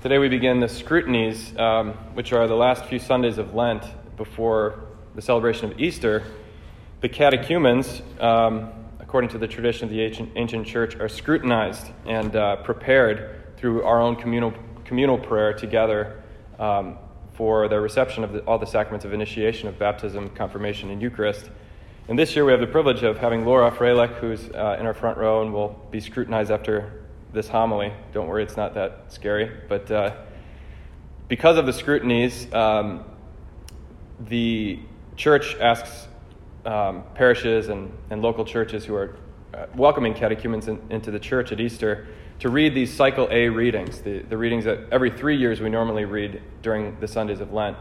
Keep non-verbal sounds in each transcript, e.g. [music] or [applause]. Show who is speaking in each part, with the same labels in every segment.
Speaker 1: Today we begin the scrutinies, um, which are the last few Sundays of Lent before the celebration of Easter. The catechumens, um, according to the tradition of the ancient, ancient church, are scrutinized and uh, prepared through our own communal, communal prayer together um, for their reception of the, all the sacraments of initiation, of baptism, confirmation, and Eucharist. And this year we have the privilege of having Laura Freilich, who's uh, in our front row and will be scrutinized after this homily. Don't worry, it's not that scary. But uh, because of the scrutinies, um, the church asks um, parishes and, and local churches who are uh, welcoming catechumens in, into the church at Easter to read these cycle A readings, the, the readings that every three years we normally read during the Sundays of Lent.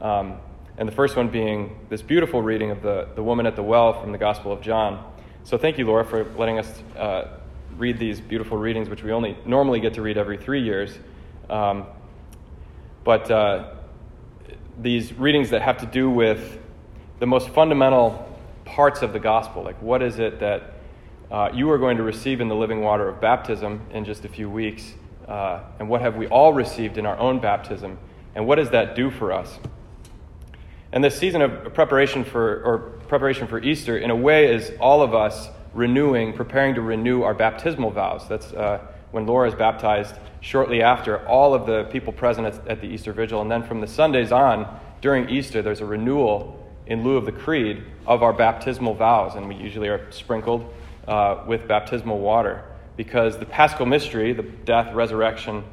Speaker 1: Um, and the first one being this beautiful reading of the, the woman at the well from the Gospel of John. So thank you, Laura, for letting us uh, read these beautiful readings, which we only normally get to read every three years. Um, but uh, these readings that have to do with the most fundamental parts of the gospel, like what is it that uh, you are going to receive in the living water of baptism in just a few weeks, uh, and what have we all received in our own baptism, and what does that do for us? And this season of preparation for or preparation for Easter, in a way, is all of us renewing, preparing to renew our baptismal vows. That's uh, when Laura is baptized shortly after, all of the people present at, at, the Easter Vigil. And then from the Sundays on, during Easter, there's a renewal in lieu of the creed of our baptismal vows. And we usually are sprinkled uh, with baptismal water because the paschal mystery, the death, resurrection,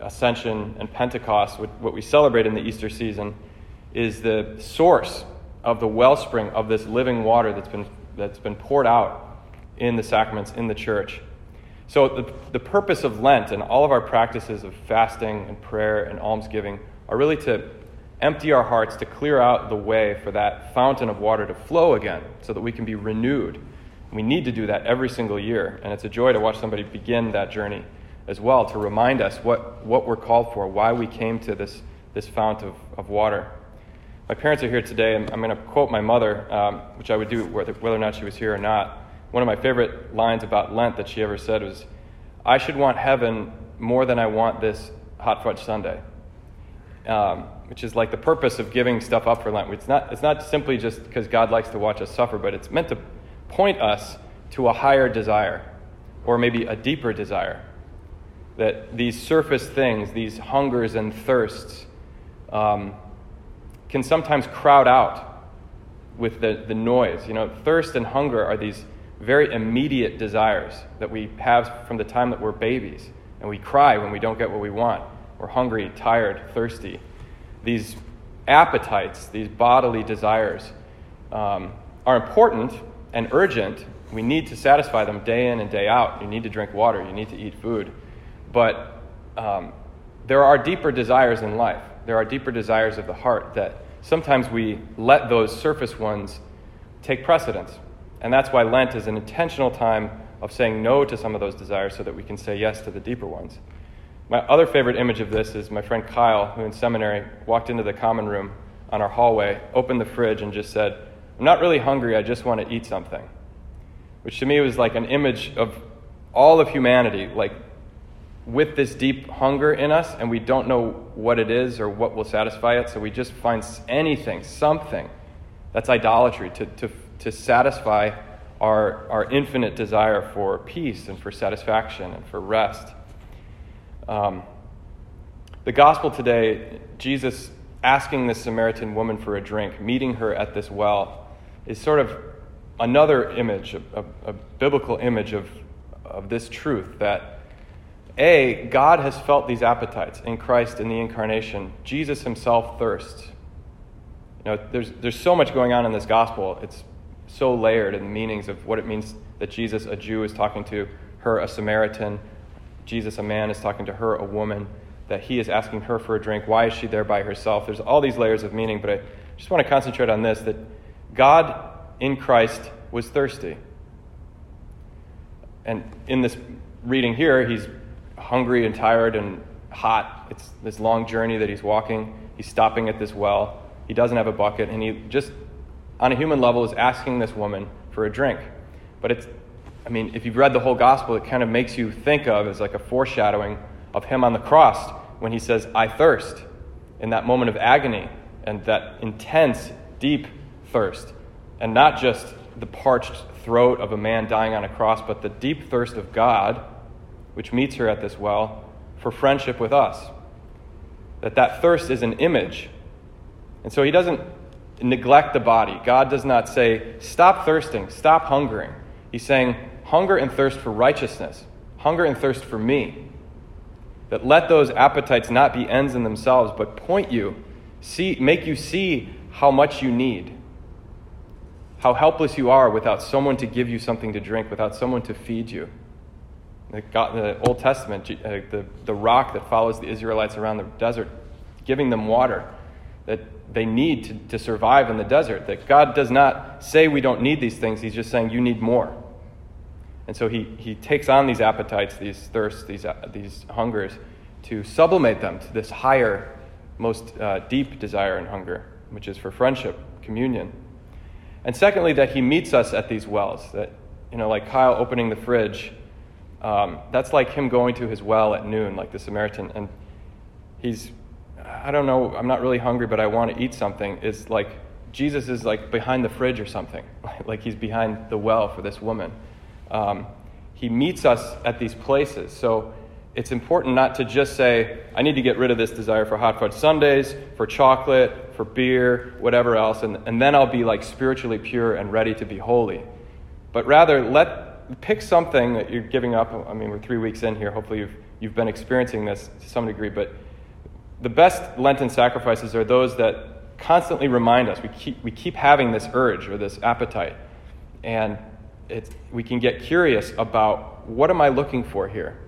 Speaker 1: ascension, and Pentecost, what we celebrate in the Easter season, is the source of the wellspring of this living water that's been, that's been poured out in the sacraments in the church. So, the, the purpose of Lent and all of our practices of fasting and prayer and almsgiving are really to empty our hearts, to clear out the way for that fountain of water to flow again so that we can be renewed. We need to do that every single year, and it's a joy to watch somebody begin that journey as well to remind us what, what we're called for, why we came to this, this fount of, of water. My parents are here today, and I'm going to quote my mother, um, which I would do whether, whether or not she was here or not one of my favorite lines about Lent that she ever said was, I should want heaven more than I want this hot fudge sundae. Um, which is like the purpose of giving stuff up for Lent. It's not, it's not simply just because God likes to watch us suffer, but it's meant to point us to a higher desire, or maybe a deeper desire. That these surface things, these hungers and thirsts, um, can sometimes crowd out with the, the noise. You know, thirst and hunger are these very immediate desires that we have from the time that we're babies. And we cry when we don't get what we want. We're hungry, tired, thirsty. These appetites, these bodily desires, um, are important and urgent. We need to satisfy them day in and day out. You need to drink water, you need to eat food. But um, there are deeper desires in life. There are deeper desires of the heart that sometimes we let those surface ones take precedence. And that's why Lent is an intentional time of saying no to some of those desires so that we can say yes to the deeper ones. My other favorite image of this is my friend Kyle, who in seminary walked into the common room on our hallway, opened the fridge, and just said, I'm not really hungry, I just want to eat something. Which to me was like an image of all of humanity, like with this deep hunger in us, and we don't know what it is or what will satisfy it, so we just find anything, something. That's idolatry, to, to to satisfy our, our infinite desire for peace and for satisfaction and for rest. Um, the gospel today, Jesus asking this Samaritan woman for a drink, meeting her at this well, is sort of another image, a, a, a biblical image of, of this truth that A, God has felt these appetites in Christ in the incarnation. Jesus himself thirsts. You know, there's, there's so much going on in this gospel. It's so layered in the meanings of what it means that Jesus, a Jew, is talking to her, a Samaritan. Jesus, a man, is talking to her, a woman. That he is asking her for a drink. Why is she there by herself? There's all these layers of meaning, but I just want to concentrate on this that God in Christ was thirsty. And in this reading here, he's hungry and tired and hot. It's this long journey that he's walking. He's stopping at this well. He doesn't have a bucket, and he just on a human level, is asking this woman for a drink. But it's, I mean, if you've read the whole gospel, it kind of makes you think of as like a foreshadowing of him on the cross when he says, I thirst, in that moment of agony and that intense, deep thirst. And not just the parched throat of a man dying on a cross, but the deep thirst of God, which meets her at this well, for friendship with us. That that thirst is an image. And so he doesn't neglect the body. God does not say, stop thirsting, stop hungering. He's saying, hunger and thirst for righteousness, hunger and thirst for me. That let those appetites not be ends in themselves, but point you, see, make you see how much you need, how helpless you are without someone to give you something to drink, without someone to feed you. The, God, the Old Testament, uh, the, the rock that follows the Israelites around the desert, giving them water that they need to, to survive in the desert. That God does not say we don't need these things, He's just saying you need more. And so he, he takes on these appetites, these thirsts, these, uh, these hungers, to sublimate them to this higher, most uh, deep desire and hunger, which is for friendship, communion. And secondly, that he meets us at these wells. That, you know, like Kyle opening the fridge, um, that's like him going to his well at noon, like the Samaritan, and he's I don't know, I'm not really hungry, but I want to eat something, is like Jesus is like behind the fridge or something, [laughs] like he's behind the well for this woman. Um, he meets us at these places. So it's important not to just say, I need to get rid of this desire for hot fudge sundaes, for chocolate, for beer, whatever else, and, and then I'll be like spiritually pure and ready to be holy. But rather, let pick something that you're giving up. I mean, we're three weeks in here. Hopefully, you've, you've been experiencing this to some degree, but the best Lenten sacrifices are those that constantly remind us. We keep, we keep having this urge or this appetite. And it's, we can get curious about what am I looking for here?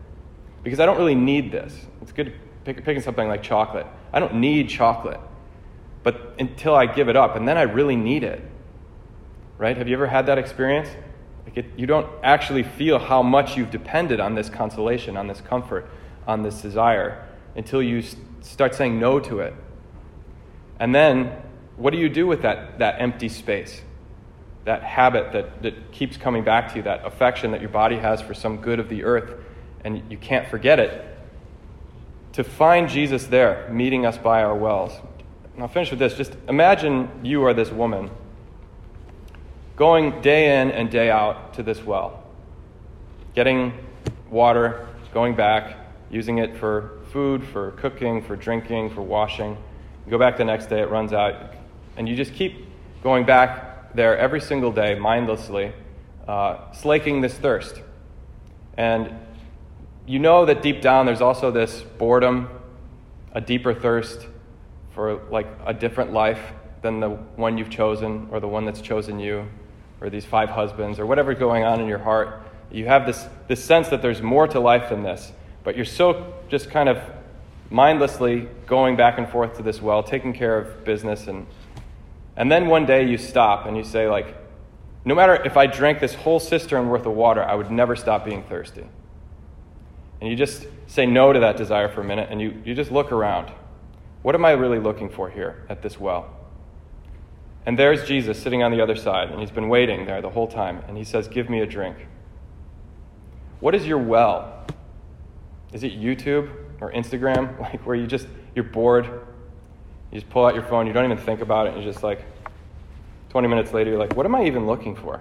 Speaker 1: Because I don't really need this. It's good pick, picking something like chocolate. I don't need chocolate. But until I give it up, and then I really need it. Right? Have you ever had that experience? Like it, you don't actually feel how much you've depended on this consolation, on this comfort, on this desire until you start saying no to it. And then, what do you do with that, that empty space? That habit that, that keeps coming back to you, that affection that your body has for some good of the earth, and you can't forget it. To find Jesus there, meeting us by our wells. And I'll finish with this. Just imagine you are this woman going day in and day out to this well, getting water, going back, using it for food, for cooking, for drinking, for washing. You go back the next day, it runs out. And you just keep going back there every single day, mindlessly, uh, slaking this thirst. And you know that deep down there's also this boredom, a deeper thirst for like a different life than the one you've chosen or the one that's chosen you or these five husbands or whatever's going on in your heart. You have this, this sense that there's more to life than this. But you're so just kind of mindlessly going back and forth to this well, taking care of business, and, and then one day you stop and you say, like, no matter if I drank this whole cistern worth of water, I would never stop being thirsty. And you just say no to that desire for a minute and you, you just look around. What am I really looking for here at this well? And there's Jesus sitting on the other side, and he's been waiting there the whole time, and he says, Give me a drink. What is your well? Is it YouTube or Instagram? [laughs] Like where you just you're bored, you just pull out your phone, you don't even think about it, and you're just like 20 minutes later you're like, what am I even looking for?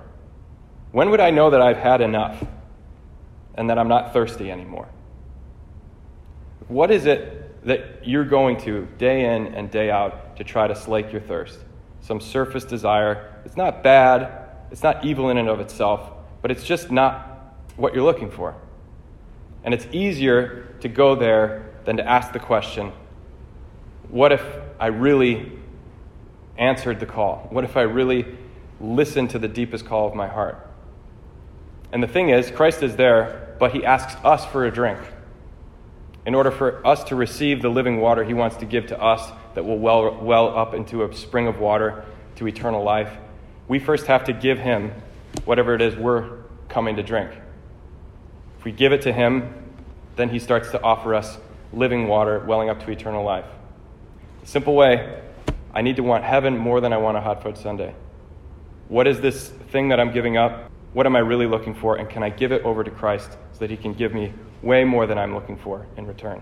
Speaker 1: When would I know that I've had enough and that I'm not thirsty anymore? What is it that you're going to day in and day out to try to slake your thirst? Some surface desire. It's not bad, it's not evil in and of itself, but it's just not what you're looking for. And it's easier to go there than to ask the question what if I really answered the call? What if I really listened to the deepest call of my heart? And the thing is, Christ is there, but he asks us for a drink. In order for us to receive the living water he wants to give to us that will well, well up into a spring of water to eternal life, we first have to give him whatever it is we're coming to drink we give it to Him, then He starts to offer us living water welling up to eternal life. Simple way I need to want heaven more than I want a hot fudge sundae. What is this thing that I'm giving up? What am I really looking for? And can I give it over to Christ so that He can give me way more than I'm looking for in return?